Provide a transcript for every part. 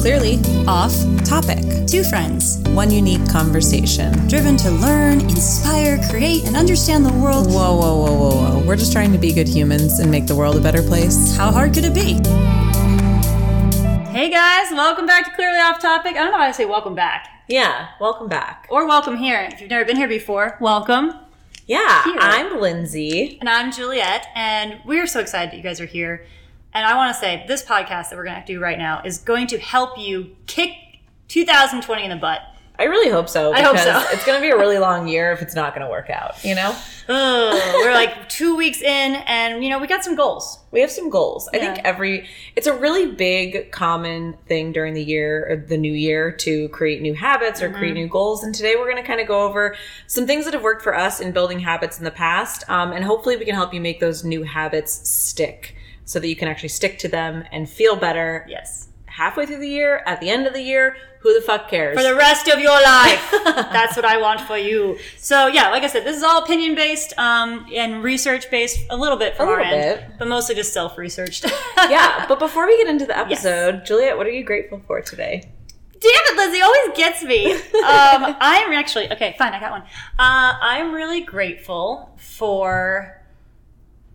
Clearly off topic. Two friends, One unique conversation. driven to learn, inspire, create, and understand the world. Whoa, whoa, whoa, whoa, whoa. We're just trying to be good humans and make the world a better place. How hard could it be? Hey guys, welcome back to Clearly Off Topic. I don't know how to say welcome back Yeah, welcome back. or welcome here. If you've never been here before, welcome. Yeah, Here. I'm Lindsay. And I'm Juliet, and we're so excited that you guys are here. And I want to say this podcast that we're going to do right now is going to help you kick 2020 in the butt. I really hope so. I hope so. it's going to be a really long year if it's not going to work out, you know? We're like two weeks in, and you know, we got some goals. We have some goals. I think every it's a really big common thing during the year or the new year to create new habits or create new goals. And today we're going to kind of go over some things that have worked for us in building habits in the past, um, and hopefully we can help you make those new habits stick so that you can actually stick to them and feel better Yes. halfway through the year, at the end of the year. Who the fuck cares? For the rest of your life. That's what I want for you. So yeah, like I said, this is all opinion based um, and research based a little bit from A our little end, bit. but mostly just self researched. yeah, but before we get into the episode, Juliet, what are you grateful for today? Damn it, Lizzie always gets me. Um, I'm actually okay. Fine, I got one. Uh, I'm really grateful for.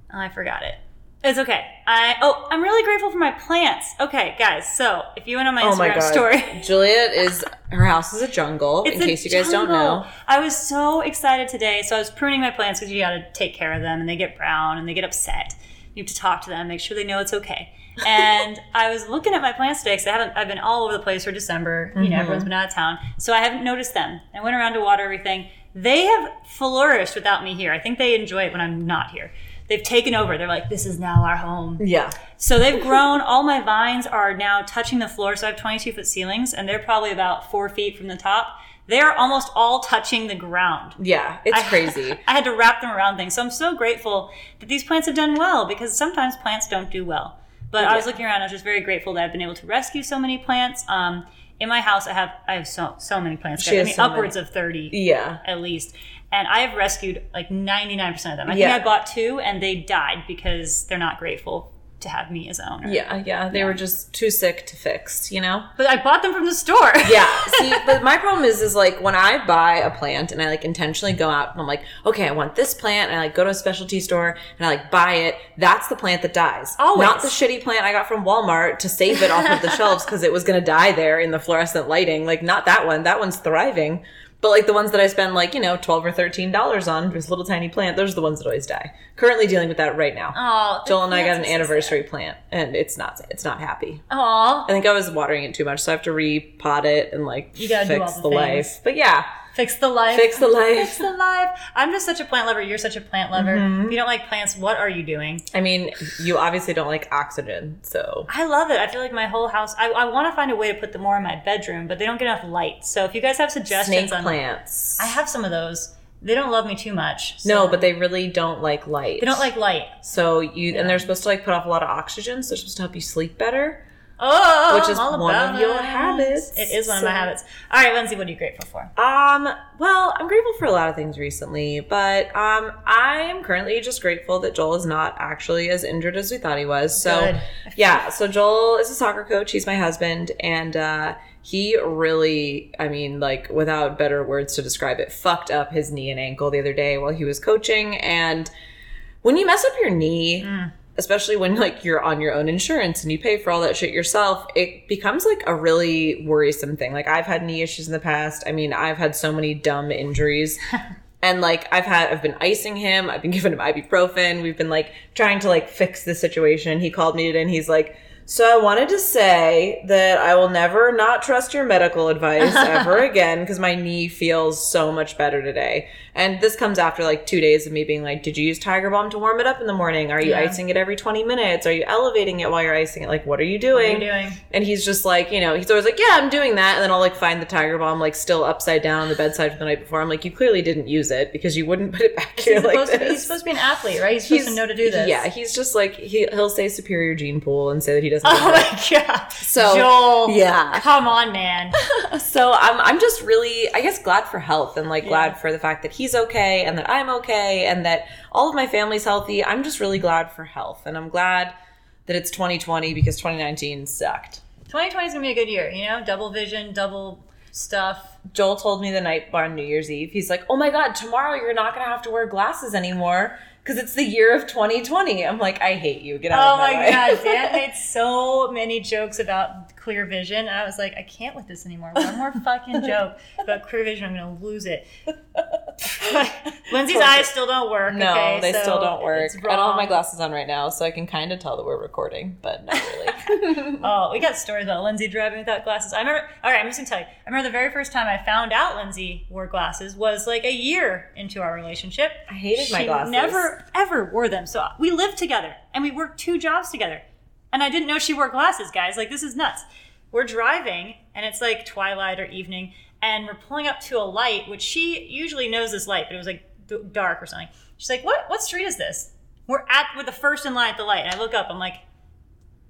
I forgot it. It's okay. I oh, I'm really grateful for my plants. Okay, guys. So if you went on oh my Instagram story, Juliet is her house is a jungle. It's in a case you guys don't know, I was so excited today. So I was pruning my plants because you got to take care of them, and they get brown and they get upset. You have to talk to them, make sure they know it's okay. And I was looking at my plants today because I haven't. I've been all over the place for December. You know, mm-hmm. everyone's been out of town, so I haven't noticed them. I went around to water everything. They have flourished without me here. I think they enjoy it when I'm not here. They've taken over. They're like, this is now our home. yeah, So they've grown. All my vines are now touching the floor. So I have 22 foot ceilings, and they're probably about four feet from the top. They're almost all touching the ground. yeah, it's I- crazy. I had to wrap them around things. So I'm so grateful that these plants have done well because sometimes plants don't do well. But I was looking around. I was just very grateful that I've been able to rescue so many plants. Um, in my house, I have I have so so many plants. I mean, so upwards many. of 30 Yeah, at least. And I have rescued like 99% of them. I Yeah. think I bought two and they died because they're not grateful to have me as an owner. yeah, yeah. They were just too sick to fix, you know. But I bought them from the store. Yeah. See, but my problem is, is like when I buy a plant and I like intentionally go out and I'm like, okay, I want this plant, and I like go to a specialty store and I like buy it. That's the plant that dies. Always. Not the shitty plant I got from Walmart to save it off of the shelves because it was gonna die there in the fluorescent lighting. Like not that one. That one's thriving. But like the ones that I spend like, you know, twelve or thirteen dollars on, this little tiny plant, those are the ones that always die. Currently dealing with that right now. Oh, Joel and I got an anniversary plant and it's not it's not happy. sad. Aw. I think I was watering it too much, so I have to repot it and like You gotta do fix all the the, life. But yeah, Fix the life. fix the Fix the life. I'm just such a plant lover. You're such a plant lover. Mm-hmm. If you don't like plants, what are you doing? I mean, you obviously don't like oxygen, so I love it. I feel like my whole house. I, I want to find a way to put them more in my bedroom, but they don't get enough light. So if you guys have suggestions snake on, plants. I have some of those. They don't love me too much. so- no, but they really don't like light. they don't like light. So you and they're supposed to like put off a lot of oxygen, so they're supposed to help you sleep better. Oh, Which is all one of about your it. habits, It is one of my habits. All right, Lindsay, what are you grateful for? Um, well, I'm grateful for a lot of things recently, but um, I am currently just grateful that Joel is not actually as injured as we thought he was. So, Good. yeah, so Joel is a soccer coach. He's my husband, and uh, he really, I mean, like, without better words to describe it, fucked up his knee and ankle the other day while he was coaching. And when you mess up your knee, especially when like you're on your own insurance and you pay for all that shit yourself, it becomes like a really worrisome thing. Like I've had knee issues in the past. I mean, I've had so many dumb injuries. And like I've had I've been icing him, I've been giving him ibuprofen, we've been like trying to like fix the situation. He called me today and he's like, So I wanted to say that I will never not trust your medical advice ever again because my knee feels so much better today. And this comes after like two days of me being like, Did you use Tiger Balm to warm it up in the morning? Are you Yeah. icing it every 20 minutes? Are you elevating it while you're icing it? Like, what are you What are doing? you doing? And he's just like, you know, he's always like, yeah, I'm doing that. And then I'll like find the Tiger Balm like still upside down on the bedside from the night before. I'm like, you clearly didn't use it because you wouldn't put it back here He's like supposed, to be, he's supposed to be an athlete, right? He's supposed to know to do this. Yeah, he's just like he he'll say superior gene pool and say that he doesn't. Oh my god. So, Joel. yeah. Come on, man. So I'm I'm just really I guess glad for health and like Yeah. glad for the fact that he's okay and that I'm okay and that all of my family's healthy. I'm just really glad for health and I'm glad that it's 2020 because 2019 sucked. 2020 is gonna be a good year. You know, double vision, double stuff. Joel told me the night on New Year's Eve, he's like, "Oh my god, tomorrow you're not gonna have to wear glasses anymore because it's the year of 2020." I'm like, "I hate you. Get out Oh of my, life. Oh my god, Dan made so many jokes about clear vision. I was like, I can't with this anymore. One more fucking joke about clear vision, I'm gonna lose it. Lindsay's eyes still don't work. No, okay, they so still don't work. I don't have my glasses on right now, so I can kind of tell that we're recording, but not really. Oh, we got stories about Lindsay driving without glasses. I remember. All right, I'm just gonna tell you. I remember the very first time I found out Lindsay wore glasses was like a year into our relationship. I hated my she glasses. Never ever wore them. So we lived together and we worked two jobs together. And I didn't know she wore glasses, guys. Like this is nuts. We're driving and it's like twilight or evening, and we're pulling up to a light, which she usually knows this light, but it was like dark or something. She's like, "What? What street is this?" We're at with the first in line at the light, and I look up. I'm like,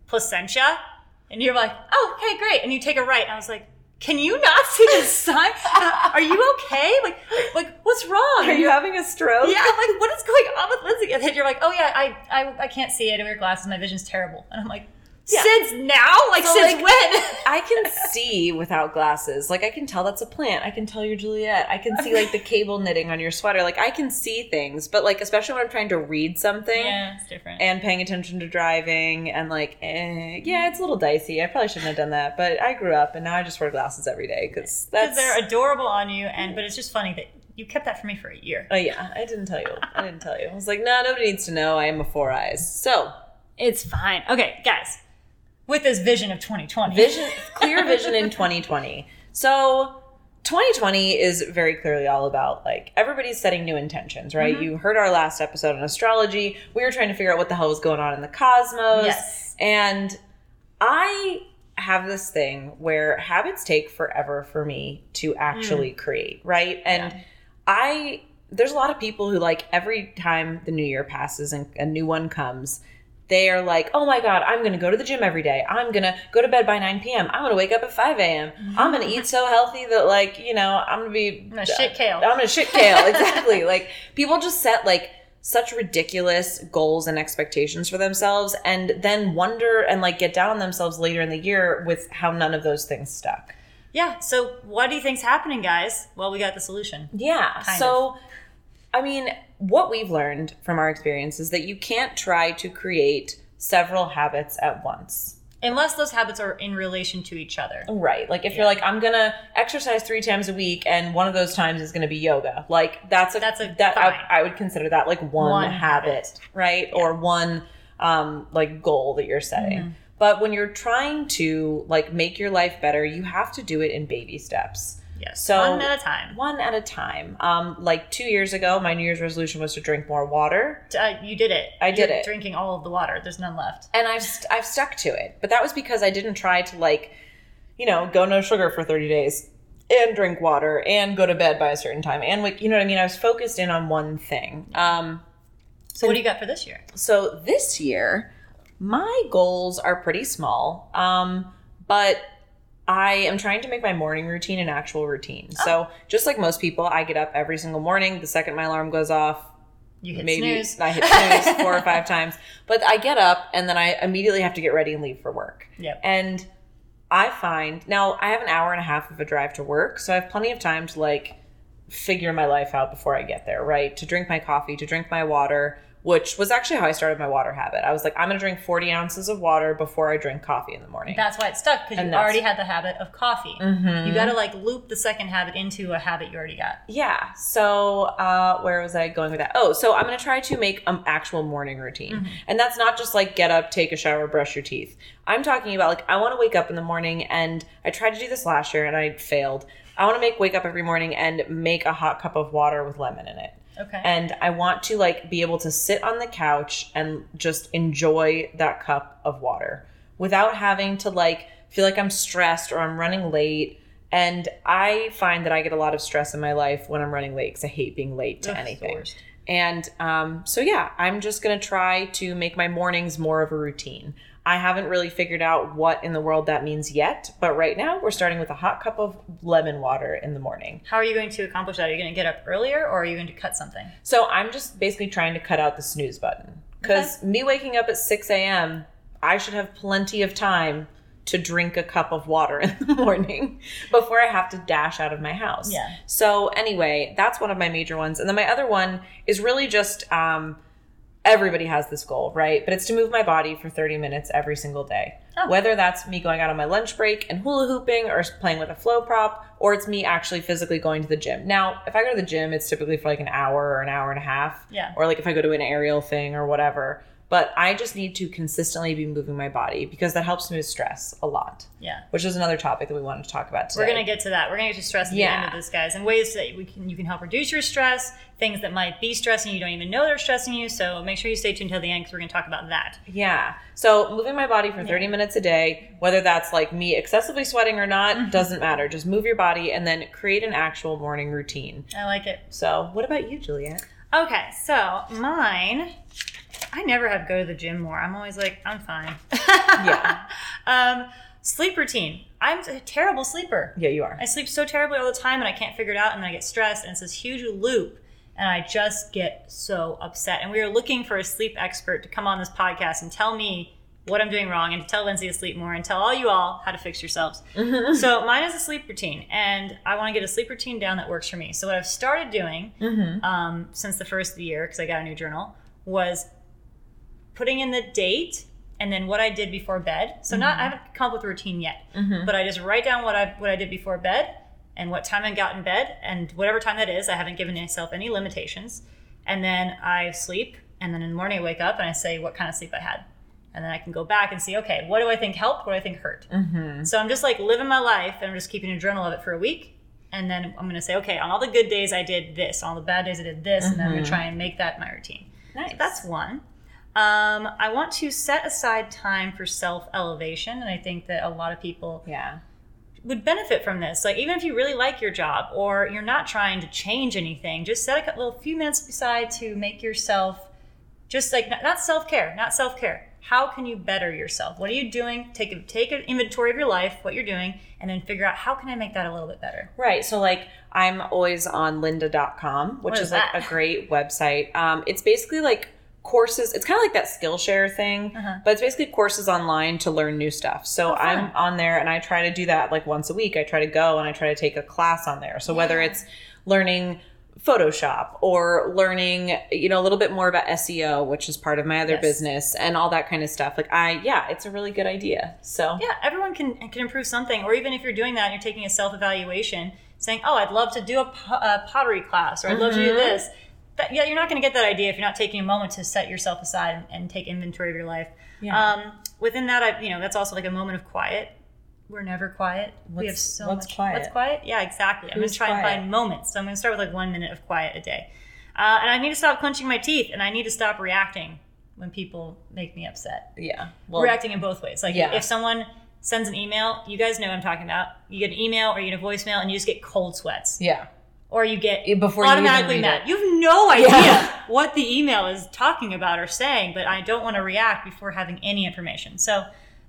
"Placentia," and you're like, "Oh, okay, great." And you take a right, and I was like. Can you not see the sign? Uh, are you okay? Like, like what's wrong? Are you having a stroke? Yeah, I'm like, what is going on with Lindsay? And then you're like, oh yeah, I, I, I can't see it. I wear glasses. My vision's terrible. And I'm like, Yeah. since now? Like, So, since like- when? I can see without glasses. Like I can tell that's a plant. I can tell you're Juliet. I can see like the cable knitting on your sweater. Like I can see things, but like especially when I'm trying to read something yeah, it's different. and paying attention to driving and like eh, yeah, it's a little dicey. I probably shouldn't have done that, but I grew up and now I just wear glasses every day because Because that's they're adorable on you, and but it's just funny that you kept that from me for a year. Oh yeah, I didn't tell you. I didn't tell you. I was like, no, nobody needs to know. I am a four eyes. So It's fine. Okay, guys, with this vision of 2020, vision, clear vision in 2020. So 2020 is very clearly all about like everybody's setting new intentions, right? Mm-hmm. You heard our last episode on astrology. We were trying to figure out what the hell was going on in the cosmos. Yes. And I have this thing where habits take forever for me to actually create, right? And Mm. Yeah. I there's a lot of people who like every time the new year passes and a new one comes, they are like, oh my God, I'm going to go to the gym every day. I'm going to go to bed by 9 p.m. I'm going to wake up at 5 a.m. I'm going to eat so healthy that, like, you know, I'm going to be. I'm gonna shit kale. I'm going to shit kale. Exactly. like, people just set, like, such ridiculous goals and expectations for themselves and then wonder and, like, get down on themselves later in the year with how none of those things stuck. yeah. So what do you think's happening, guys? Well, we got the solution. Yeah. Kind so, I mean, what we've learned from our experience is that you can't try to create several habits at once. Unless those habits are in relation to each other. Right. Like if you're like, I'm gonna exercise three times a week, and one of those times is gonna be yoga. Like that's a That's a that. I, I would consider that like one, One habit, habit. right? Or one um like goal that you're setting. Mm-hmm. But when you're trying to like make your life better, you have to do it in baby steps. Yes. So- one at a time. One at a time. Um, like two years ago, my New Year's resolution was to drink more water. Uh, you did it. I did You're it. Drinking all of the water. There's none left. and I've st- I've stuck to it. But that was because I didn't try to like, you know, go no sugar for thirty days and drink water and go to bed by a certain time and like you know what I mean. I was focused in on one thing. Um, So what do you got for this year? so this year, my goals are pretty small, um, but I am trying to make my morning routine an actual routine. So oh. just like most people, I get up every single morning. The second my alarm goes off, You hit maybe snooze. I hit snooze four or five times. But I get up and then I immediately have to get ready and leave for work. Yep. And I find now I have an hour and a half of a drive to work, so I have plenty of time to like figure my life out before I get there, right? To drink my coffee, to drink my water, which was actually how I started my water habit. I was like, I'm gonna drink 40 ounces of water before I drink coffee in the morning. That's why it stuck because you that's- already had the habit of coffee. Mhm. You got to like loop the second habit into a habit you already got. Yeah. So, uh, where was I going with that? Oh, so I'm going to try to make an actual morning routine. And that's not just like get up, take a shower, brush your teeth. I'm talking about like, I want to wake up in the morning and I tried to do this last year and I failed. I want to make wake up every morning and make a hot cup of water with lemon in it. Okay. And I want to like be able to sit on the couch and just enjoy that cup of water without having to like feel like I'm stressed or I'm running late. And I find that I get a lot of stress in my life when I'm running late because I hate being late to Ugh, anything. And um, so, yeah, I'm just going to try to make my mornings more of a routine. I haven't really figured out what in the world that means yet, but right now we're starting with a hot cup of lemon water in the morning. How are you going to accomplish that? Are you going to get up earlier or are you going to cut something? So I'm just basically trying to cut out the snooze button because me waking up at 6 a.m., I should have plenty of time to drink a cup of water in the morning before I have to dash out of my house. Yeah. So anyway, that's one of my major ones. And then my other one is really just um everybody has this goal, right? But it's to move my body for 30 minutes every single day. Oh. Whether that's me going out on my lunch break and hula hooping or playing with a flow prop, or it's me actually physically going to the gym. Now, if I go to the gym, it's typically for like an hour or an hour and a half. Yeah. Or like if I go to an aerial thing or whatever. But I just need to consistently be moving my body because that helps me with stress a lot, Yeah. which is another topic that we wanted to talk about today. We're gonna get to that. We're gonna get to stress at the Yeah. end of this, guys, and ways that we can you can help reduce your stress, things that might be stressing you, don't even know they're stressing you. So make sure you stay tuned till the end because we're gonna talk about that. Yeah. So moving my body for 30 minutes a day, whether that's like me excessively sweating or not, Mm-hmm. doesn't matter. Just move your body and then create an actual morning routine. I like it. So, what about you, Juliet? Okay, so mine, I never have go to the gym more. I'm always like, I'm fine. Yeah. um, sleep routine. I'm a terrible sleeper. Yeah, you are. I sleep so terribly all the time and I can't figure it out and then I get stressed and it's this huge loop and I just get so upset. And we are looking for a sleep expert to come on this podcast and tell me what I'm doing wrong and to tell Lindsay to sleep more and tell all you all how to fix yourselves. so mine is a sleep routine and I want to get a sleep routine down that works for me. So what I've started doing Mm-hmm. um, since the first the year because I got a new journal was putting in the date and then what I did before bed. So not I haven't come up with a routine yet, Mm-hmm. but I just write down what I what I did before bed and what time I got in bed and whatever time that is. I haven't given myself any limitations, and then I sleep and then in the morning I wake up and I say what kind of sleep I had. And then I can go back and see, okay, what do I think helped? What do I think hurt? Mm-hmm. So I'm just like living my life and I'm just keeping a journal of it for a week. And then I'm going to say, okay, on all the good days I did this, on all the bad days I did this, and then I'm going to try and make that my routine. Nice. That's one. Um, I want to set aside time for self elevation. And I think that a lot of people yeah. would benefit from this. Like, even if you really like your job or you're not trying to change anything, just set a little few minutes aside to make yourself just like not, not self care, not self care. How can you better yourself? What are you doing? Take a, take an inventory of your life, what you're doing, and then figure out how can I make that a little bit better. Right. So like I'm always on lynda.com, which What is is like a great website. Um, it's basically like courses. It's kind of like that Skillshare thing, Uh-huh. but it's basically courses online to learn new stuff. So Oh. I'm on there and I try to do that like once a week. I try to go and I try to take a class on there. So whether it's learning Photoshop or learning, you know, a little bit more about SEO, which is part of my other Yes. business and all that kind of stuff. Like I, yeah, it's a really good idea. So Yeah, everyone can can improve something, or even if you're doing that and you're taking a self evaluation, saying, "Oh, I'd love to do a, po- a pottery class," or "I'd love to do Mhm. this." That, yeah, you're not going to get that idea if you're not taking a moment to set yourself aside and, and take inventory of your life. Yeah. Um, within that, I you know that's also like a moment of quiet. We're never quiet. we have so what's much. quiet? What's quiet? Yeah, exactly. I'm going to try and find moments. So I'm going to start with like one minute of quiet a day, uh, and I need to stop clenching my teeth, and I need to stop reacting when people make me upset yeah. Well, reacting in both ways. Like Yeah. if someone sends an email, you guys know what I'm talking about. You get an email or you get a voicemail and you just get cold sweats. yeah. Or you get before you automatically read mad. it. You have no idea Yeah. what the email is talking about or saying, but I don't want to react before having any information. So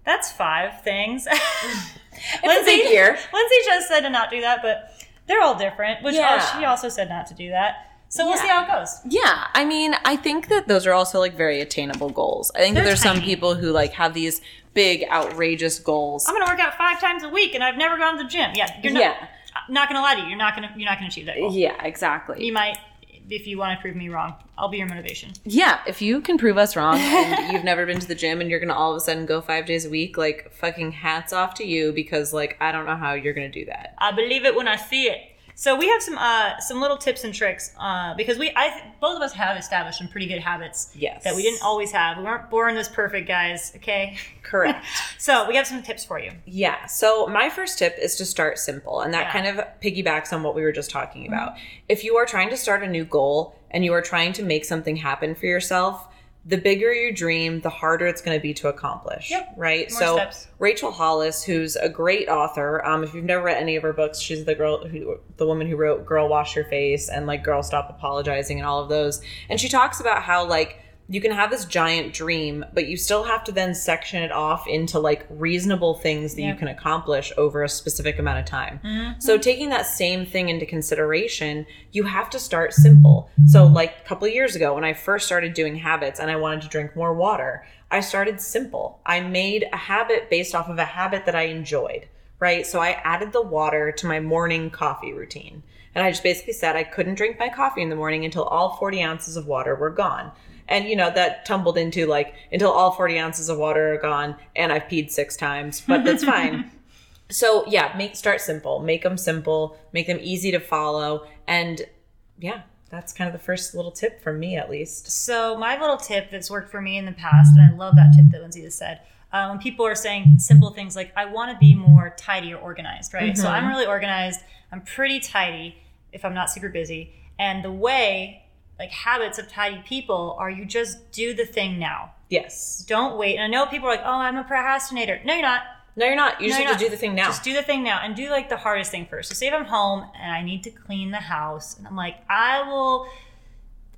that's five things. Lindsay here. Lindsay just said to not do that, but they're all different, which Yeah. she also said not to do that. So we'll Yeah. see how it goes. Yeah, I mean, I think that those are also like very attainable goals. I think there's some people who like have these big outrageous goals. I'm going to work out five times a week and I've never gone to the gym. Yeah, you're not, Yeah. Not going to lie to you. You're not to you're not to achieve that goal. Yeah, exactly. You might, if you want to prove me wrong, I'll be your motivation. Yeah, if you can prove us wrong and you've never been to the gym and you're gonna all of a sudden go five days a week, like fucking hats off to you because like I don't know how you're gonna do that. I believe it when I see it. So we have some uh, some little tips and tricks uh, because we I both of us have established some pretty good habits Yes. that we didn't always have. We weren't born this perfect, guys. Okay. Correct. So we have some tips for you. Yeah. So my first tip is to start simple, and that Yeah. Mm-hmm. kind of piggybacks on what we were just talking about. If you are trying to start a new goal and you are trying to make something happen for yourself, the bigger your dream, the harder it's going to be to accomplish. Yep. Right. More so steps. Rachel Hollis, who's a great author, um, if you've never read any of her books, she's the girl who, the woman who wrote "Girl Wash Your Face" and like "Girl Stop Apologizing" and all of those. And she talks about how like you can have this giant dream, but you still have to then section it off into like reasonable things that you can accomplish over a specific amount of time. Mm-hmm. So taking that same thing into consideration, you have to start simple. So like a couple of years ago when I first started doing habits and I wanted to drink more water, I started simple. I made a habit based off of a habit that I enjoyed, right? So I added the water to my morning coffee routine. And I just basically said I couldn't drink my coffee in the morning until all 40 ounces of water were gone. And you know, that tumbled into like until all 40 ounces of water are gone and I've peed six times, but that's fine. So yeah, make start simple. Make them simple, make them easy to follow. And yeah, that's kind of the first little tip from me at least. So my little tip that's worked for me in the past, and I love that tip that Lindsay has said. Uh, when people are saying simple things like "I want to be more tidy or organized," right? So I'm really organized. I'm pretty tidy if I'm not super busy. And the way, like habits of tidy people, are you just do the thing now. Yes. Don't wait. And I know people are like, "Oh, I'm a procrastinator." No, you're not. No, you're not. You just No, have to do the thing now. Just do the thing now and do like the hardest thing first. So say if I'm home and I need to clean the house and I'm like, I will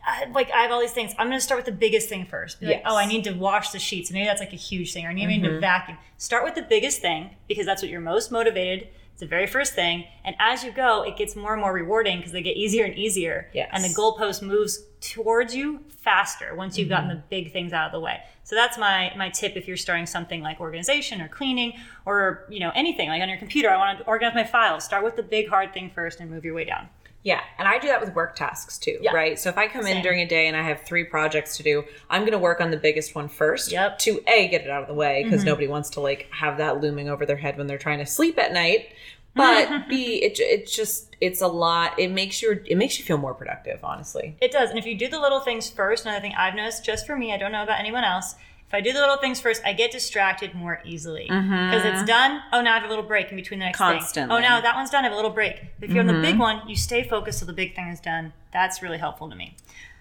I, like I have all these things. I'm gonna start with the biggest thing first. Be like, Yes. oh, I need to wash the sheets. And maybe that's like a huge thing, or I need Mm-hmm. to vacuum. Start with the biggest thing because that's what you're most motivated. It's the very first thing, and as you go, it gets more and more rewarding because they get easier and easier. Yes. And the goalpost moves towards you faster once you've Mm-hmm. gotten the big things out of the way. So that's my my tip if you're starting something like organization or cleaning or you know anything like on your computer. I want to organize my files. Start with the big hard thing first and move your way down. Yeah, and I do that with work tasks too, Yeah. right? So if I come in during a day and I have three projects to do, I'm going to work on the biggest one first Yep. to A, get it out of the way because mm-hmm. nobody wants to like have that looming over their head when they're trying to sleep at night. But B, it, it's just, it's a lot. It makes you, it makes you feel more productive, honestly. It does. And if you do the little things first, another thing I've noticed just for me, I don't know about anyone else. If I do the little things first, I get distracted more easily because it's done. Oh, now I have a little break in between the next thing. Oh, now that one's done. I have a little break. But if you're on the big one, you stay focused till the big thing is done. That's really helpful to me.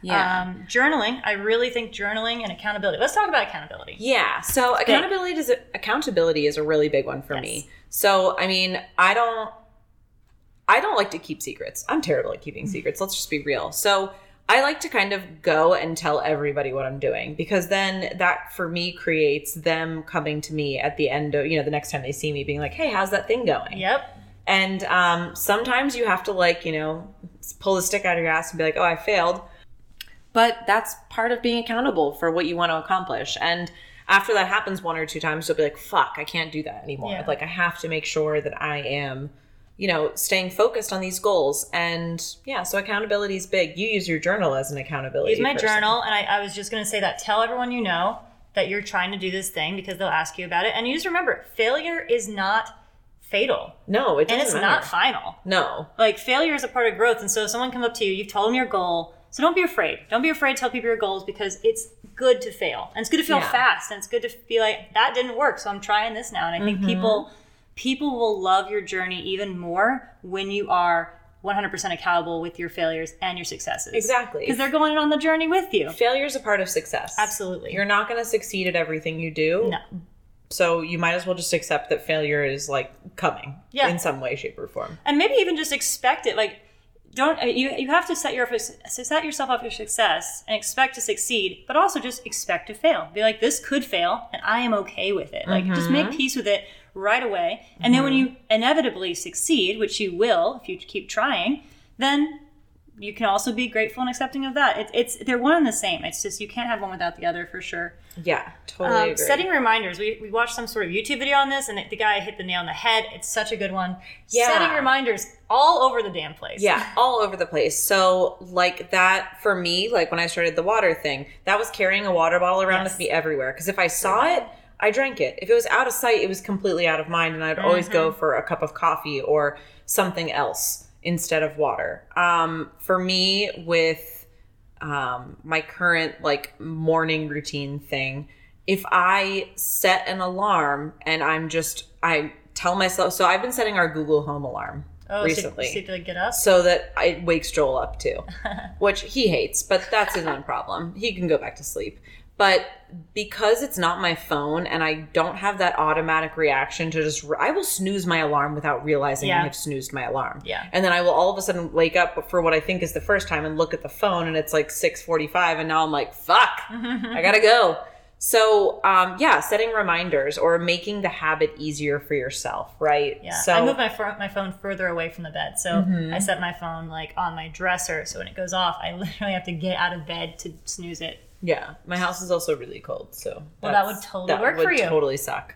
Um, journaling, I really think journaling and accountability. Let's talk about accountability. Yeah. So accountability is accountability is a really big one for Yes. me. So I mean, I don't I don't like to keep secrets. I'm terrible at keeping secrets. Let's just be real. So I like to kind of go and tell everybody what I'm doing because then that for me creates them coming to me at the end of, you know, the next time they see me being like, "Hey, how's that thing going?" Yep. And um, sometimes you have to like, you know, pull the stick out of your ass and be like, "Oh, I failed." But that's part of being accountable for what you want to accomplish. And after that happens one or two times, you'll be like, "Fuck, I can't do that anymore." Yeah. Like I have to make sure that I am, you know, staying focused on these goals. And yeah, so accountability is big. You use your journal as an accountability. Use my person. journal, and I, I was just going to say that. Tell everyone you know that you're trying to do this thing because they'll ask you about it. And you just remember, failure is not fatal, No, it doesn't and it's matter. not final. No. Like failure is a part of growth. And so if someone comes up to you, you've told them your goal. So don't be afraid. Don't be afraid to tell people your goals because it's good to fail. And it's good to fail Yeah. fast. And it's good to be like, that didn't work. So I'm trying this now. And I think Mm-hmm. people people will love your journey even more when you are 100% accountable with your failures and your successes. Exactly. Because they're going on the journey with you. Failure is a part of success. Absolutely. You're not going to succeed at everything you do. No. So you might as well just accept that failure is like coming Yeah. in some way, shape, or form. and maybe even just expect it like don't uh, you you have to set your set yourself up for success and expect to succeed but also just expect to fail be like this could fail and i am okay with it like just make peace with it right away and then when you inevitably succeed which you will if you keep trying then you can also be grateful and accepting of that it, it's they're one and the same it's just you can't have one without the other for sure Yeah, totally um, agree. setting reminders. We, we watched some sort of YouTube video on this, and the guy hit the nail on the head. It's such a good one. Yeah. Setting reminders all over the damn place. yeah, all over the place. So like that for me, like when I started the water thing, that was carrying a water bottle around Yes. with me everywhere. Because if I saw it, I drank it. If it was out of sight, it was completely out of mind, and I'd always go Mm-hmm. for a cup of coffee or something else instead of water. Um, for me, with um, my current like morning routine thing, if I set an alarm and I'm just I tell myself so I've been setting our Google Home alarm Oh, recently So, so get up. so that it wakes Joel up too, which he hates, but that's his own problem. He can go back to sleep. But because it's not my phone and I don't have that automatic reaction to just, I will snooze my alarm without realizing I have snoozed my alarm. Yeah. And then I will all of a sudden wake up for what I think is the first time and look at the phone and it's like 6:45 and now I'm like, "Fuck. I got to go." So, um, yeah, setting reminders or making the habit easier for yourself, right? Yeah, So, Mm-hmm. I move my phone, my phone further away from the bed, so I set my phone like on my dresser. So when it goes off, I literally have to get out of bed to snooze it. Yeah, my house is also really cold, so Well, that would totally work for you. Totally suck.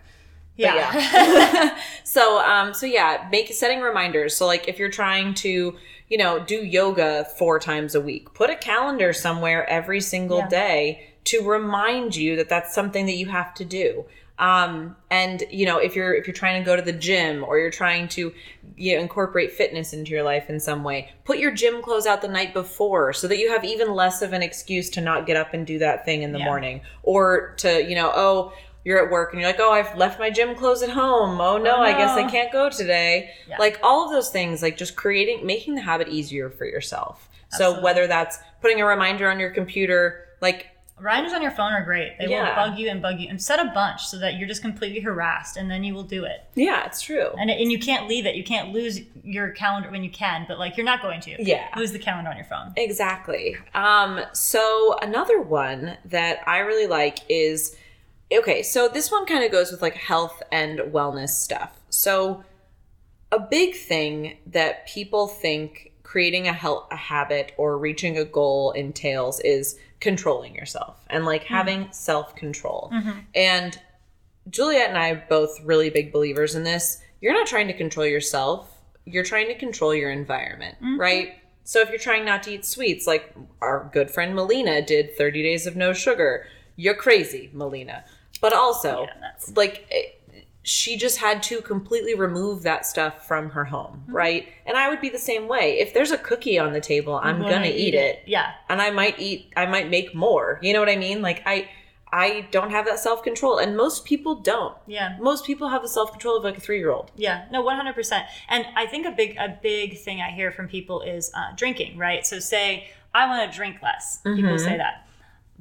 But Yeah, yeah. so um so yeah, make setting reminders. So like if you're trying to, you know, do yoga four times a week, put a calendar somewhere every single Yeah. day to remind you that that's something that you have to do. Um and you know, if you're if you're trying to go to the gym or you're trying to you know, incorporate fitness into your life in some way, put your gym clothes out the night before so that you have even less of an excuse to not get up and do that thing in the Yeah. morning or to, you know, oh, you're at work and you're like, oh, I've left my gym clothes at home. Oh no, Oh, I guess I can't go today. Yeah. Like all of those things, like just creating, making the habit easier for yourself. So whether that's putting a reminder on your computer, like reminders on your phone are great. They Yeah. will bug you and bug you, and set a bunch so that you're just completely harassed, and then you will do it. yeah, it's true. And and you can't leave it. You can't lose your calendar when you can, but like you're not going to. Yeah. lose the calendar on your phone. Exactly. Um, so another one that I really like is okay, so this one kind of goes with like health and wellness stuff. So a big thing that people think creating a health a habit or reaching a goal entails is controlling yourself and like mm-hmm. having self-control. Mm-hmm. And Juliet and I are both really big believers in this. You're not trying to control yourself, you're trying to control your environment, mm-hmm. right? So if you're trying not to eat sweets, like our good friend Melina did 30 days of no sugar, you're crazy, Melina. But also, Yeah, like, it- she just had to completely remove that stuff from her home, right? And I would be the same way. If there's a cookie on the table, I'm gonna eat it Yeah, and I might eat I might make more. You know what I mean? Like I I don't have that self-control and most people don't. yeah. Most people have the self-control of like a 3-year-old. Yeah, no, one hundred percent. And I think a big a big thing I hear from people is uh, drinking. Right. So say I want to drink less. People say that,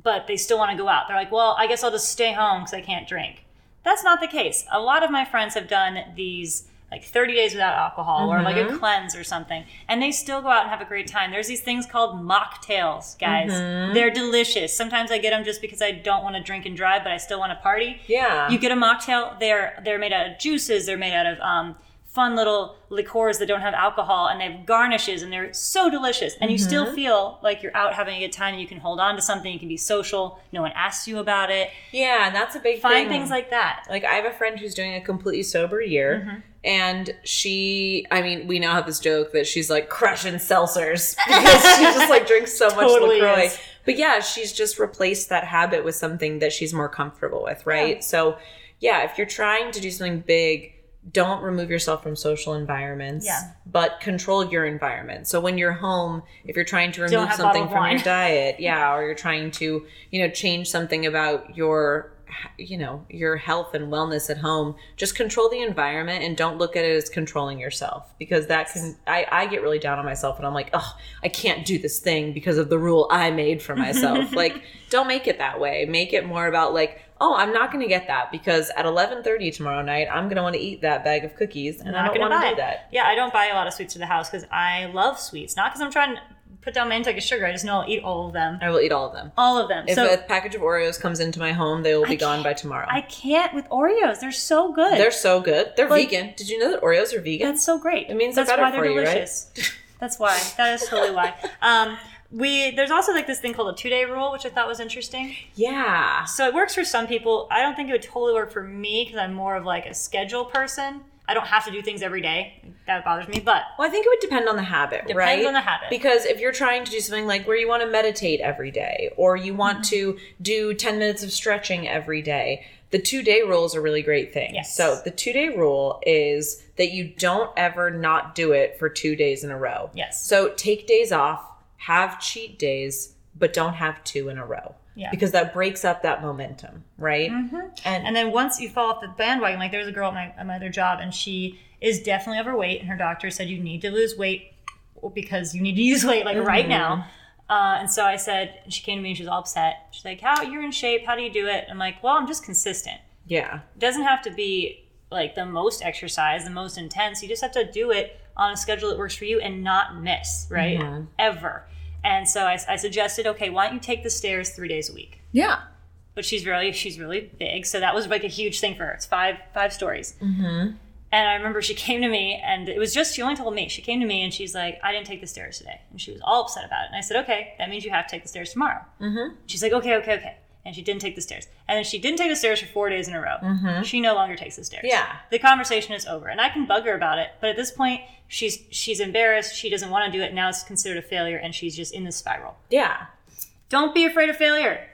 but they still want to go out. They're like, well, I guess I'll just stay home because I can't drink. That's not the case. A lot of my friends have done these like 30 days without alcohol or like a cleanse or something and they still go out and have a great time there's these things called mocktails guys they're delicious sometimes i get them just because i don't want to drink and drive but i still want to party Yeah. you get a mocktail. They're they're made out of juices. They're made out of um, fun little liqueurs that don't have alcohol, and they have garnishes, and they're so delicious. And you still feel like you're out having a good time. And you can hold on to something. You can be social. No one asks you about it. yeah, and that's a big Find thing. things like that. like I have a friend who's doing a completely sober year Mm-hmm. and she I mean, we now have this joke that she's like crushing seltzers because she just like drinks so much Totally LaCroix. is. But yeah, she's just replaced that habit with something that she's more comfortable with, right? Yeah. So yeah, if you're trying to do something big, don't remove yourself from social environments, Yeah. but control your environment. So when you're home, if you're trying to remove something from your diet, yeah, or you're trying to, you know, change something about your you know, your health and wellness at home, just control the environment and don't look at it as controlling yourself because that can I I get really down on myself and I'm like, "Oh, I can't do this thing because of the rule I made for myself." like, don't make it that way. Make it more about like, "Oh, I'm not going to get that because at 11:30 tomorrow night, I'm going to want to eat that bag of cookies and I Not don't gonna want buy to do that." Yeah, I don't buy a lot of sweets to the house because I love sweets. Not because I'm trying to put down my intake of sugar. I just know I'll eat all of them. I will eat all of them. All of them. If so a package of Oreos comes into my home, they will be gone by tomorrow. I can't with Oreos. They're so good. They're so good. They're Like- vegan. Did you know that Oreos are vegan? That's so great. It means they're that's better why they're for you, right? delicious. That's why. That is totally why. Um, we there's also like this thing called a two day rule, which I thought was interesting. yeah. So it works for some people. I don't think it would totally work for me because I'm more of like a schedule person. I don't have to do things every day. That bothers me. But Well, I think it would depend on the habit, Depends right? on the habit. Because if you're trying to do something like where you want to meditate every day or you want Mm-hmm. to do 10 minutes of stretching every day, the two day rule is a really great thing. Yes. So the two day rule is that you don't ever not do it for two days in a row. Yes. So take days off, have cheat days, but don't have two in a row. Yeah. Because that breaks up that momentum, right? Mm-hmm. And, and then once you fall off the bandwagon, like there's a girl at my, at my other job, and she is definitely overweight, and her doctor said you need to lose weight because you need to use weight like right Mm-hmm. now. Uh, and so I said, she came to me and she was all upset. She's like, "How you're in shape? How do you do it?" I'm like, "Well, I'm just consistent. Yeah. It doesn't have to be like the most exercise, the most intense. You just have to do it on a schedule that works for you and not miss, right? Mhm. Ever." And so I, I suggested, "Okay, why don't you take the stairs three days a week?" Yeah. But she's really she's really big, so that was like a huge thing for her. It's five five stories. Mm-hmm. And I remember she came to me, and it was just, she only told me. She came to me and she's like, I didn't take the stairs today. And she was all upset about it. And I said, okay, that means you have to take the stairs tomorrow. Mm-hmm. She's like, okay, okay, okay. And she didn't take the stairs. And then she didn't take the stairs for four days in a row. Mhm. She no longer takes the stairs. Yeah. The conversation is over. And I can bug her about it. But at this point, she's she's embarrassed. She doesn't want to do it. Now it's considered a failure. And she's just in this spiral. Yeah. Don't be afraid of failure.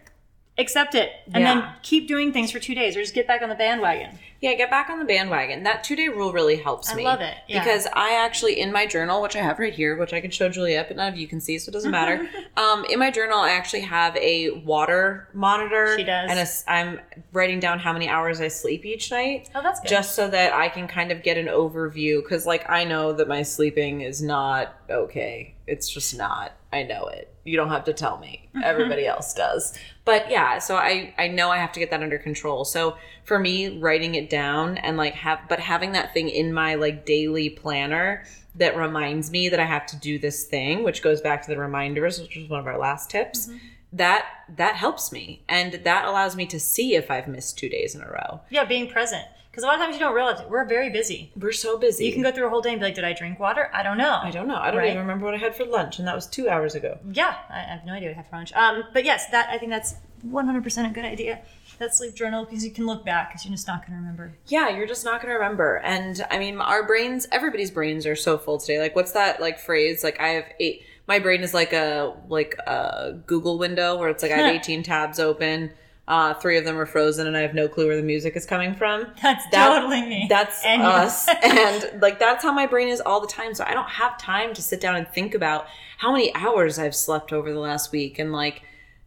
Accept it. And Yeah. then keep doing things for two days or just get back on the bandwagon. Yeah, get back on the bandwagon. That two day rule really helps I me. I love it, yeah. Because I actually, in my journal, which I have right here, which I can show Juliet, but none of you can see, so it doesn't matter. um, in my journal, I actually have a water monitor. She does. And a I'm writing down how many hours I sleep each night. Oh, that's good. Just so that I can kind of get an overview. Because, like, I know that my sleeping is not okay. It's just not. I know it. You don't have to tell me. Mm-hmm. Everybody else does. But yeah, so I I know I have to get that under control. So for me, writing it down and like have but having that thing in my like daily planner that reminds me that I have to do this thing, which goes back to the reminders, which was one of our last tips. Mm-hmm. That that helps me, and that allows me to see if I've missed two days in a row. Yeah, being present. Because a lot of times you don't realize it. We're very busy. We're so busy. You can go through a whole day and be like, did I drink water? I don't know. I don't know. I don't Right. even remember what I had for lunch, and that was two hours ago. Yeah, I I have no idea what I had for lunch. Um, but yes, that I think that's 100% a good idea. That sleep journal because you can look back because you're just not going to remember. Yeah, you're just not going to remember. And I mean, our brains, everybody's brains are so full today. Like, what's that like phrase? Like, I have eight. My brain is like a like a Google window where it's like I have 18 tabs open. Uh, three of them are frozen, and I have no clue where the music is coming from. That's That- totally me. That's And us. and like that's how my brain is all the time. So I don't have time to sit down and think about how many hours I've slept over the last week. And like,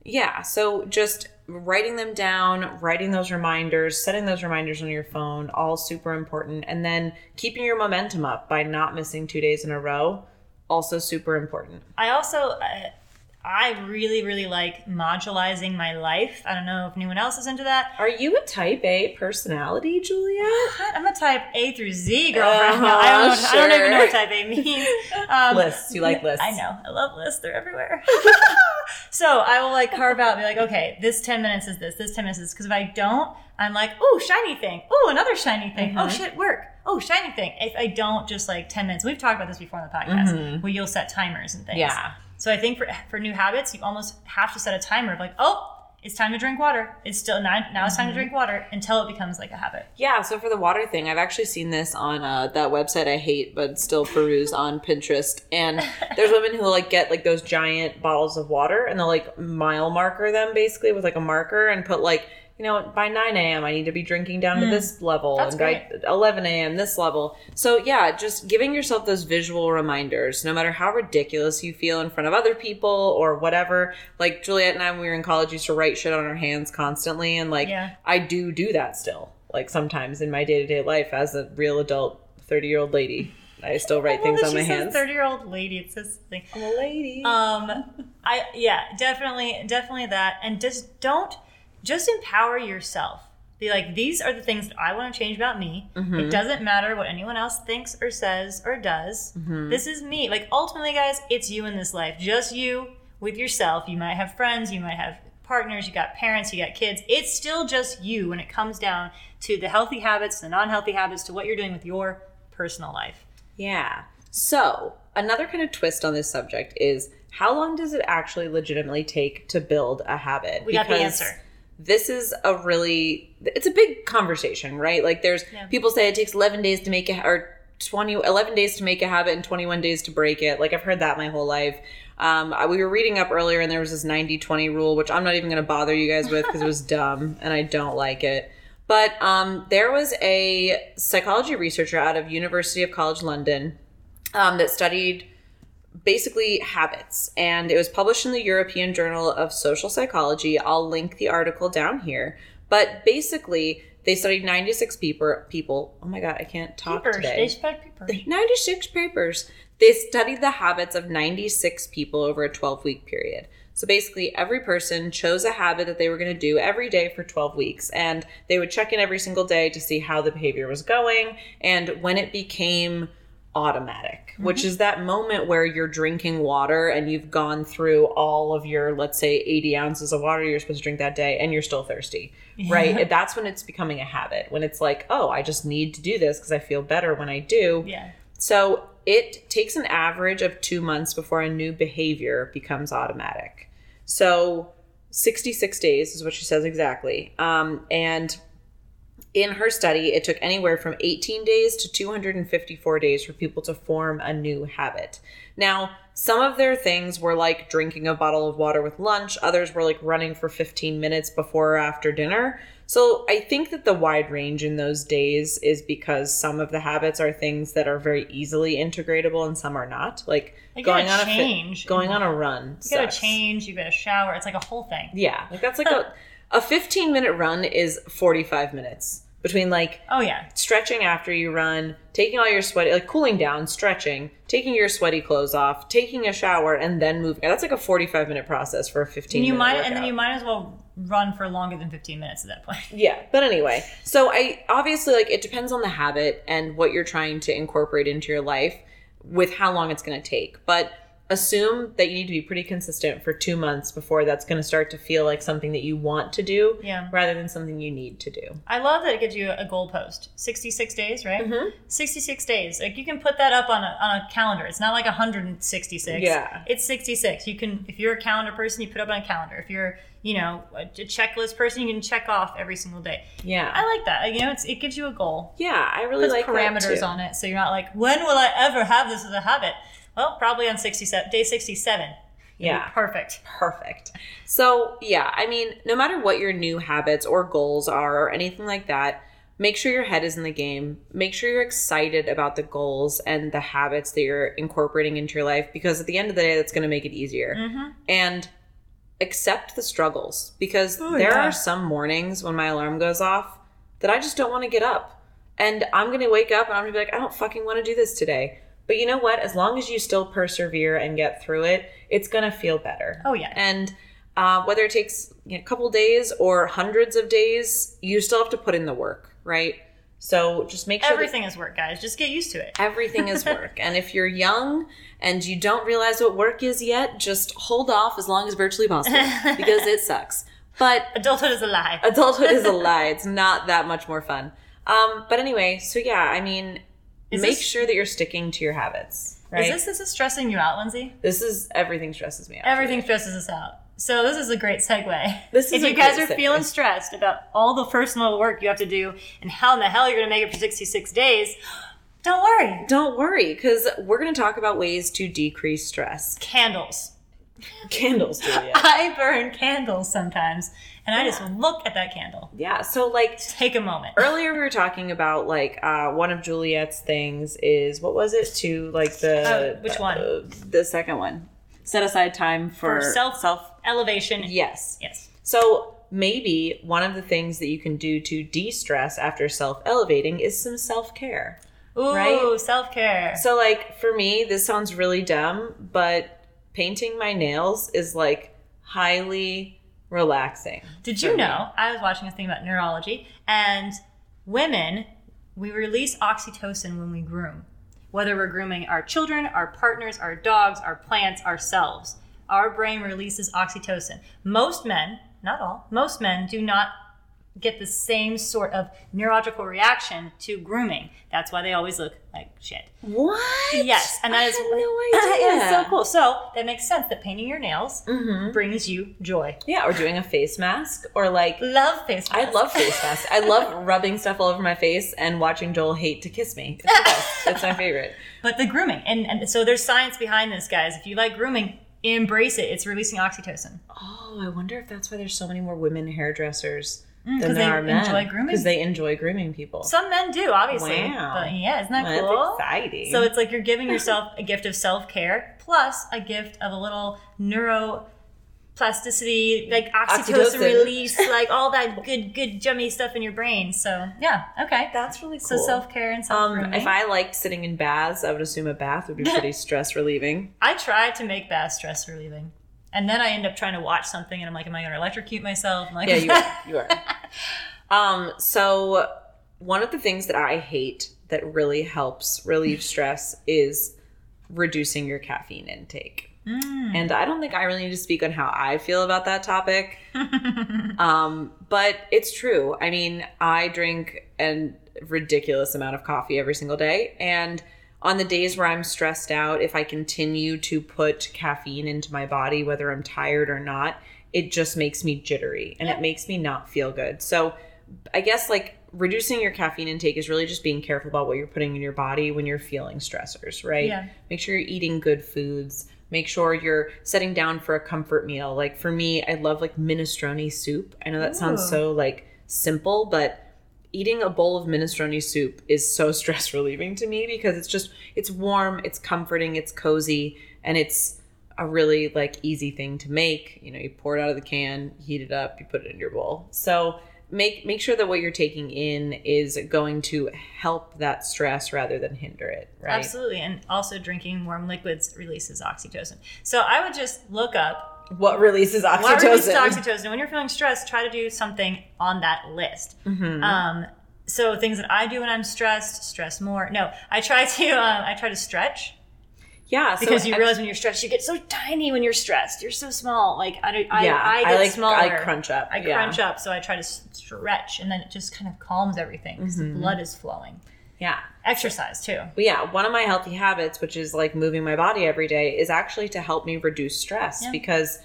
yeah. So just writing them down, writing those reminders, setting those reminders on your phone, all super important. And then keeping your momentum up by not missing two days in a row, also super important. I also, uh, I really, really like modularizing my life. I don't know if anyone else is into that. Are you a type A personality, Julia? I'm a type A through Z girlfriend. now. I don't. Uh-huh, I don't even know what type A means. Um, Lists. You like lists. I know. I love lists. They're everywhere. so I will like carve out, be like, okay, this 10 minutes is this, this 10 minutes is because if I don't, I'm like, oh, shiny thing. Oh, another shiny thing. Oh, Mhm. shit, work. Oh, shiny thing. If I don't just like 10 minutes, we've talked about this before on the podcast, Mhm. where you'll set timers and things. Yeah. So I think for, for new habits, you almost have to set a timer of like, oh, it's time to drink water. It's still nine. Now it's time to drink water until it becomes like a habit. Yeah, so for the water thing, I've actually seen this on uh, that website I hate but still peruse on Pinterest. And there's women who like get like those giant bottles of water and they'll like mile marker them basically with like a marker and put like, you know, by 9 a.m. I need to be drinking down to this level That's and by 11 a.m. this level. So yeah, just giving yourself those visual reminders, no matter how ridiculous you feel in front of other people or whatever. Like Juliet and I, when we were in college, used to write shit on our hands constantly. And like, Yeah. I do do that still. Like sometimes in my day to day life as a real adult, 30 year old lady, I still write things on my hands. Thirty year old lady. It says something. I'm a lady. Um, I yeah, definitely, definitely that, and just don't just empower yourself. Be like, these are the things that I want to change about me. It mm-hmm. doesn't matter what anyone else thinks or says or does. Mm-hmm. This is me. Like ultimately, guys, it's you in this life. Just you with yourself. You might have friends. You might have partners. You got parents. You got kids. It's still just you when it comes down to the healthy habits, the non-healthy habits, to what you're doing with your personal life. yeah. So another kind of twist on this subject is how long does it actually legitimately take to build a habit? We got the answer. This is a really it's a big conversation, right? Like there's Yeah. people say it takes 11 days to make a or 20 11 days to make a habit and 21 days to break it. Like I've heard that my whole life. Um, I- we were reading up earlier and there was this 90 20 rule, which I'm not even going to bother you guys with because it was dumb and I don't like it. But um, there was a psychology researcher out of University of College London um, that studied basically habits and it was published in the European Journal of Social Psychology. I'll link the article down here. But basically, They studied 96 people. People. Oh my god, I can't talk Papers. today. They spread papers. 96 papers. They studied the habits of 96 people over a 12 week period. So basically, every person chose a habit that they were going to do every day for 12 weeks. And they would check in every single day to see how the behavior was going and when it became automatic, which is that moment where you're drinking water and you've gone through all of your, let's say, 80 ounces of water you're supposed to drink that day and you're still thirsty, right? That's when it's becoming a habit. When it's like, oh, I just need to do this because I feel better when I do. Yeah. So it takes an average of two months before a new behavior becomes automatic. So 66 days is what she says exactly. Um, and in her study, it took anywhere from 18 days to 254 days for people to form a new habit. Now, some of their things were like drinking a bottle of water with lunch, others were like running for 15 minutes before or after dinner. So I think that the wide range in those days is because some of the habits are things that are very easily integratable and some are not. Like going on a change. fit, going on a run. You gotta change. You gotta shower. It's like a whole thing. Yeah, like that's like a a 15 minute run is 45 minutes between like Oh yeah. stretching after you run, taking all your sweaty, like cooling down, stretching, taking your sweaty clothes off, taking a shower, and then moving. That's like a 45 minute process for a 15 And you minute might, workout. and then you might as well run for longer than 15 minutes at that point. Yeah, but anyway, so I obviously like it depends on the habit and what you're trying to incorporate into your life with how long it's going to take. But assume that you need to be pretty consistent for 2 months before that's going to start to feel like something that you want to do Yeah. rather than something you need to do. I love that it gives you a goalpost. 66 days, right? Mhm. 66 days. Like you can put that up on a, on a calendar. It's not like 166. Yeah. It's 66. You can, if you're a calendar person, you put up on a calendar. If you're, you know, a, a checklist person, you can check off every single day. Yeah. I like that. You know, it's, it gives you a goal. yeah, I really Puts like that, parameters on it. So you're not like, when will I ever have this as a habit? Well, probably on 67, day 67. Yeah. Perfect. Perfect. So, yeah, I mean, no matter what your new habits or goals are or anything like that, make sure your head is in the game. Make sure you're excited about the goals and the habits that you're incorporating into your life because at the end of the day, that's going to make it easier. Mm-hmm. And accept the struggles because Oh, there yeah. are some mornings when my alarm goes off that I just don't want to get up. And I'm going to wake up and I'm going to be like, I don't fucking want to do this today. But you know what? As long as you still persevere and get through it, it's going to feel better. Oh, yeah. And uh, whether it takes you know, a couple days or hundreds of days, you still have to put in the work, right? So just make sure Everything is work, guys. Just get used to it. Everything is work. and if you're young and you don't realize what work is yet, just hold off as long as virtually possible because it sucks. But Adulthood is a lie. adulthood is a lie. It's not that much more fun. Um, but anyway, so yeah, I mean, Is make this- sure that you're sticking to your habits, right? Is this this is stressing you out, Lindsay? this is everything stresses me out. Everything stresses us out. So this is a great segue. This is if you guys are segue. feeling stressed about all the personal work you have to do and how in the hell you're going to make it for 66 days, don't worry. Don't worry, because we're going to talk about ways to decrease stress. Candles. Candles, Julia. I burn candles sometimes, and I just look at that candle. yeah. So like Take a moment. earlier we were talking about like uh, one of Juliet's things is what was it to like the Oh, which one? uh, the second one set aside time for, For self self elevation. yes Yes. so maybe one of the things that you can do to de-stress after self elevating is some self-care Ooh, Right? self care. so like for me this sounds really dumb but painting my nails is like highly relaxing Did you know? I was watching a thing about neurology, and women, we release oxytocin when we groom. Whether we're grooming our children, our partners, our dogs, our plants, ourselves, our brain releases oxytocin. Most men, not all, most men do not get the same sort of neurological reaction to grooming. That's why they always look like shit. what Yes, and that I is no idea. it's so cool. So that makes sense that painting your nails Mhm. brings you joy. yeah or doing a face mask or like Love face masks. I love face masks. I love rubbing stuff all over my face and watching Joel hate to kiss me. It's it's my favorite. But the grooming, and, and so there's science behind this, guys. If you like grooming, embrace it. It's releasing oxytocin. Oh, I wonder if that's why there's so many more women hairdressers Mm, than 'cause there they enjoy grooming? Because they enjoy grooming people. Some men do, obviously. Wow. But yeah, isn't that Well, cool? Exciting. So it's like you're giving yourself a gift of self care plus a gift of a little neuro plasticity, like oxytocin, Oxytocin. release, like all that good, good, jummy stuff in your brain. So yeah, okay. That's really cool. So self care and self Um, if I liked sitting in baths, I would assume a bath would be pretty stress relieving. I try to make baths stress relieving, and then I end up trying to watch something, and I'm like, am I going to electrocute myself? I'm like, Yeah, you are. You are. Um, so one of the things that I hate that really helps relieve stress is reducing your caffeine intake. Mm. And I don't think I really need to speak on how I feel about that topic. um, but it's true. I mean, I drink a ridiculous amount of coffee every single day. And on the days where I'm stressed out, if I continue to put caffeine into my body, whether I'm tired or not, it just makes me jittery and it makes me not feel good. So I guess like reducing your caffeine intake is really just being careful about what you're putting in your body when you're feeling stressors, right? Yeah. Make sure you're eating good foods. Make sure you're setting down for a comfort meal. Like for me, I love like minestrone soup. I know that sounds so like simple, but eating a bowl of minestrone soup is so stress relieving to me because it's just it's warm, it's comforting, it's cozy, and it's a really like easy thing to make. You know, you pour it out of the can, heat it up, you put it in your bowl. So make make sure that what you're taking in is going to help that stress rather than hinder it, right? Absolutely, and also drinking warm liquids releases oxytocin. So I would just look up What releases what oxytocin? releases oxytocin. When you're feeling stressed, try to do something on that list. Mhm. Um, so things that I do when I'm stressed, stress more. No, I try to um, I try to stretch yeah, so because you ex- realize when you're stressed, you get so tiny when you're stressed. You're so small. Like I, don't- I, yeah, I get like smaller. I crunch up. I yeah. crunch up, so I try to stretch, and then it just kind of calms everything because Mm-hmm. the blood is flowing. Yeah. Exercise too. But yeah, one of my healthy habits, which is like moving my body every day, is actually to help me reduce stress Yeah. because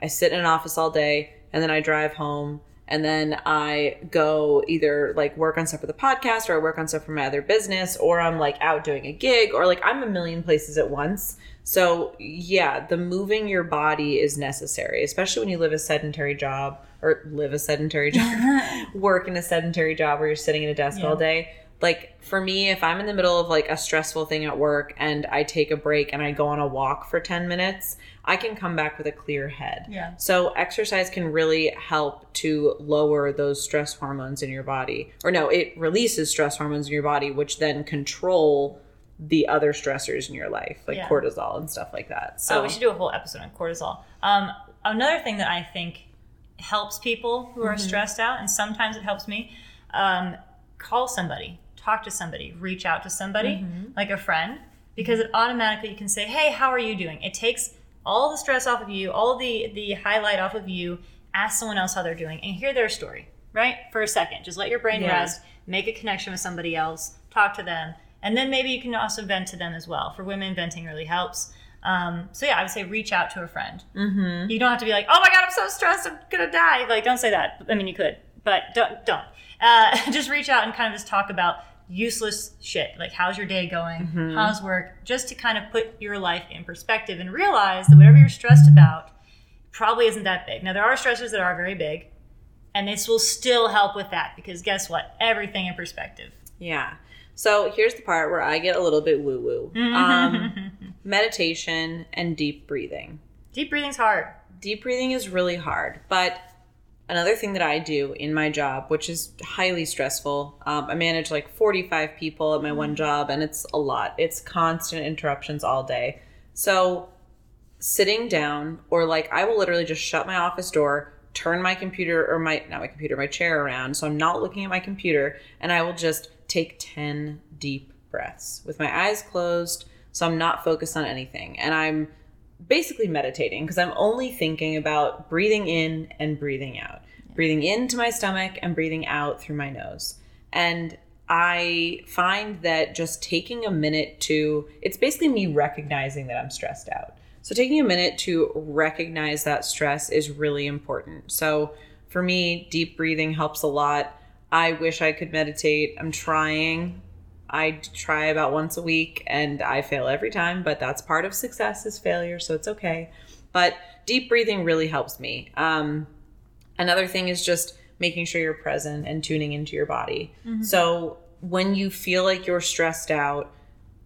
I sit in an office all day and then I drive home and then I go either like work on stuff for the podcast or I work on stuff for my other business or I'm like out doing a gig or like I'm a million places at once. So yeah, the moving your body is necessary, especially when you live a sedentary job or live a sedentary job, work in a sedentary job where you're sitting at a desk Yeah. all day. Like for me, if I'm in the middle of like a stressful thing at work and I take a break and I go on a walk for 10 minutes, I can come back with a clear head. Yeah. So exercise can really help to lower those stress hormones in your body. Or no, it releases stress hormones in your body which then control the other stressors in your life, like Yeah. cortisol and stuff like that. So Oh, we should do a whole episode on cortisol. Um, another thing that I think helps people who Mm-hmm. are stressed out, and sometimes it helps me, um, call somebody, talk to somebody, reach out to somebody, Mm-hmm. like a friend, because it automatically you can say, "Hey, how are you doing?" It takes all the stress off of you, all the the highlight off of you. Ask someone else how they're doing and hear their story, right? For a second, just let your brain Yeah. rest, make a connection with somebody else, talk to them, and then maybe you can also vent to them as well. For women, venting really helps. Um, so yeah, I would say reach out to a friend. Mhm. You don't have to be like, "Oh my god, I'm so stressed, I'm gonna die." Like, don't say that. I mean, you could, but don't. Don't. Uh, just reach out and kind of just talk about useless shit. Like, how's your day going? Mm-hmm. How's work? Just to kind of put your life in perspective and realize that whatever you're stressed about probably isn't that big. Now, there are stressors that are very big, and this will still help with that because guess what? Everything in perspective. Yeah. So here's the part where I get a little bit woo woo. Um, meditation and deep breathing. Deep breathing's hard. deep breathing is really hard but another thing that i do in my job which is highly stressful um, i manage like 45 people at my one job and it's a lot. It's constant interruptions all day. So sitting down or like i will literally just shut my office door turn my computer or my not my computer my chair around so i'm not looking at my computer and i will just take 10 deep breaths with my eyes closed so i'm not focused on anything. And i'm basically meditating because I'm only thinking about breathing in and breathing out, breathing into my stomach and breathing out through my nose. And I find that just taking a minute to, it's basically me recognizing that I'm stressed out. So taking a minute to recognize that stress is really important. So for me, deep breathing helps a lot. I wish I could meditate. I'm trying. I try about once a week and I fail every time, but that's part of success is failure, so it's okay. But deep breathing really helps me. Um, another thing is just making sure you're present and tuning into your body. So when you feel like you're stressed out,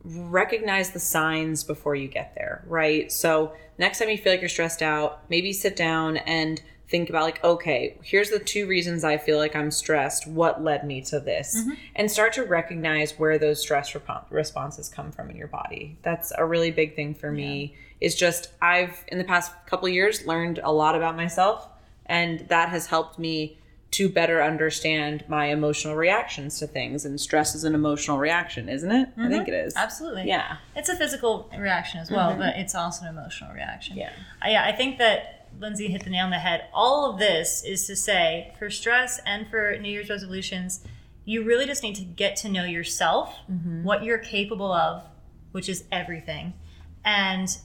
recognize the signs before you get there, right? So next time you feel like you're stressed out, maybe sit down and think about like okay here's the two reasons i feel like i'm stressed what led me to this Mm-hmm. and start to recognize where those stress rep- responses come from in your body that's a really big thing for me is just i've in the past couple years learned a lot about myself and that has helped me to better understand my emotional reactions to things and stress is an emotional reaction isn't it i think it is Mm-hmm. Absolutely. yeah It's a physical reaction as well, but it's also an emotional reaction. Yeah. Uh, yeah, I think that Lindsay hit the nail on the head. All of this is to say for stress and for New Year's resolutions, you really just need to get to know yourself, mm-hmm. what you're capable of, which is everything, and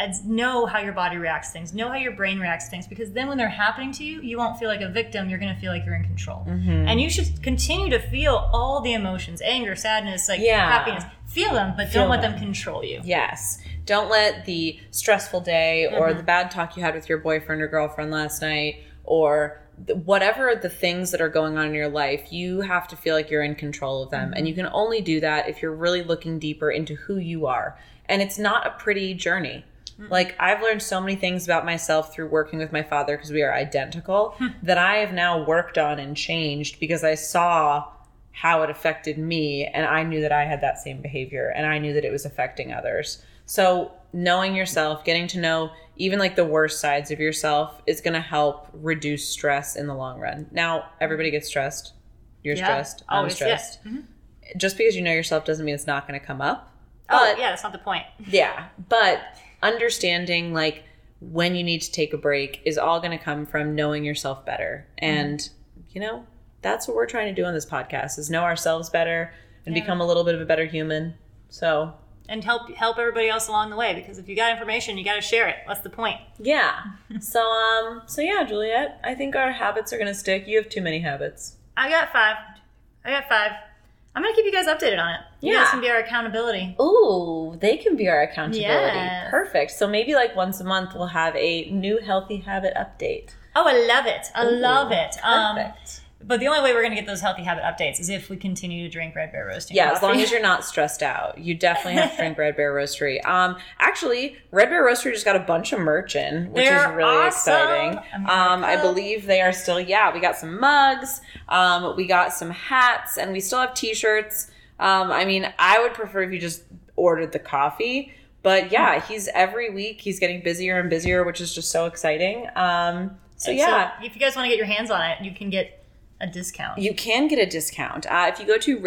and know how your body reacts to things, know how your brain reacts to things, because then when they're happening to you, you won't feel like a victim. You're going to feel like you're in control, and you should continue to feel all the emotions: anger, sadness, like Yeah. happiness. Feel them, but Feel don't let them. them control you. Yes. Don't let the stressful day or Mm-hmm. the bad talk you had with your boyfriend or girlfriend last night or whatever the things that are going on in your life, you have to feel like you're in control of them. Mm-hmm. And you can only do that if you're really looking deeper into who you are. And it's not a pretty journey. Like, I've learned so many things about myself through working with my father because we are identical Hmm. that I have now worked on and changed because I saw how it affected me and I knew that I had that same behavior and I knew that it was affecting others. So, knowing yourself, getting to know even like the worst sides of yourself is going to help reduce stress in the long run. Now, everybody gets stressed. You're Yeah, stressed. I'm always, yeah. stressed. Just because you know yourself doesn't mean it's not going to come up. Oh, But yeah, that's not the point. yeah, but understanding like when you need to take a break is all going to come from knowing yourself better. And you know, that's what we're trying to do on this podcast is know ourselves better and Yeah. become a little bit of a better human. So, And help help everybody else along the way because if you got information, you got to share it. What's the point. yeah. so um so yeah, Juliet, I think our habits are going to stick. You have too many habits. I got five. I got five. I'm gonna keep you guys updated on it. You Yeah. guys can be our accountability. Ooh, they can be our accountability. Yes. Perfect. So maybe like once a month we'll have a new healthy habit update. Oh, I love it. I love Ooh, it. Um, Perfect. But the only way we're gonna get those healthy habit updates is if we continue to drink Red Bear roasting. Yeah, as long as you're not stressed out. You definitely have to drink Red Bear Roastery. Um, actually, Red Bear Roastery just got a bunch of merch-in, which They're is really awesome. exciting. Um, I believe they are still, yeah, we got some mugs, um, we got some hats, and we still have t-shirts. Um, I mean, I would prefer if you just ordered the coffee. But yeah, he's every week he's getting busier and busier, which is just so exciting. Um, so yeah, if you guys want to get your hands on it, you can get a discount. you can get a discount uh, if you go to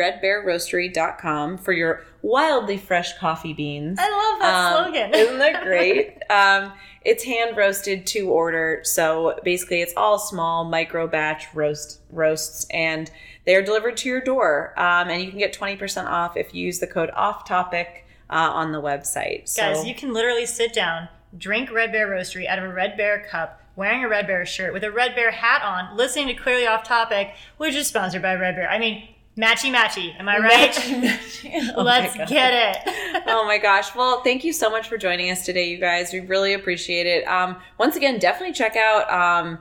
redbearroastery.com for your wildly fresh coffee beans. I love that Um, slogan. Isn't that great? um, it's hand roasted to order. So basically, it's all small micro batch roast roasts, and they are delivered to your door. Um, and you can get twenty percent off if you use the code Off Topic uh, on the website. So, Guys, you can literally sit down, drink Red Bear Roastery out of a Red Bear cup, wearing a Red Bear shirt with a Red Bear hat on, listening to Clearly Off Topic, which is sponsored by Red Bear. I mean, matchy matchy. Am I right? Oh my Let's God. get it. oh my gosh. Well, thank you so much for joining us today, you guys. We really appreciate it. Um, once again, definitely check out um,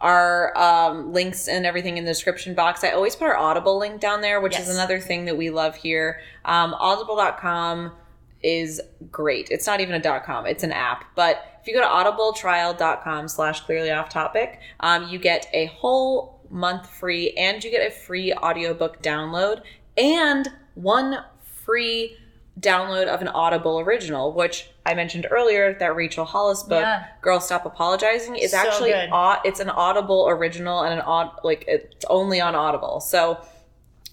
our um, links and everything in the description box. I always put our Audible link down there, which Yes. is another thing that we love here. Um, audible.com is great. It's not even a .com, it's an app. But if you go to audibletrial.com slash clearly off topic, um, you get a whole month free and you get a free audiobook download and one free download of an Audible original, which I mentioned earlier that Rachel Hollis book, Yeah. Girl Stop Apologizing, is So actually au- it's an Audible original and an odd like it's only on Audible. So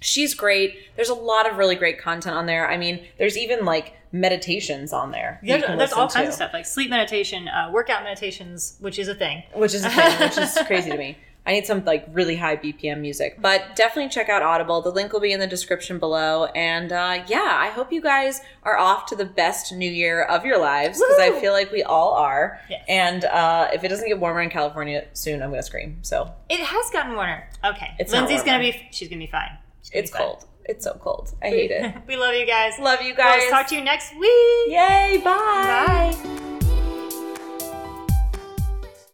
she's great. There's a lot of really great content on there. I mean, there's even like meditations on there. There's, there's all kinds to, of stuff like sleep meditation, uh, workout meditations, which is a thing. which is a thing, which is crazy to me. I need some like really high BPM music, but definitely check out Audible. The link will be in the description below. And uh, yeah, I hope you guys are off to the best new year of your lives because I feel like we all are. Yes. And uh, if it doesn't get warmer in California soon, I'm gonna scream. So It has gotten warmer. Okay. It's Lindsay's gonna be she's gonna be fine. It's fine. cold. It's so cold. I hate it. we love you guys. Love you guys. We'll talk to you next week. Yay! Bye. Bye.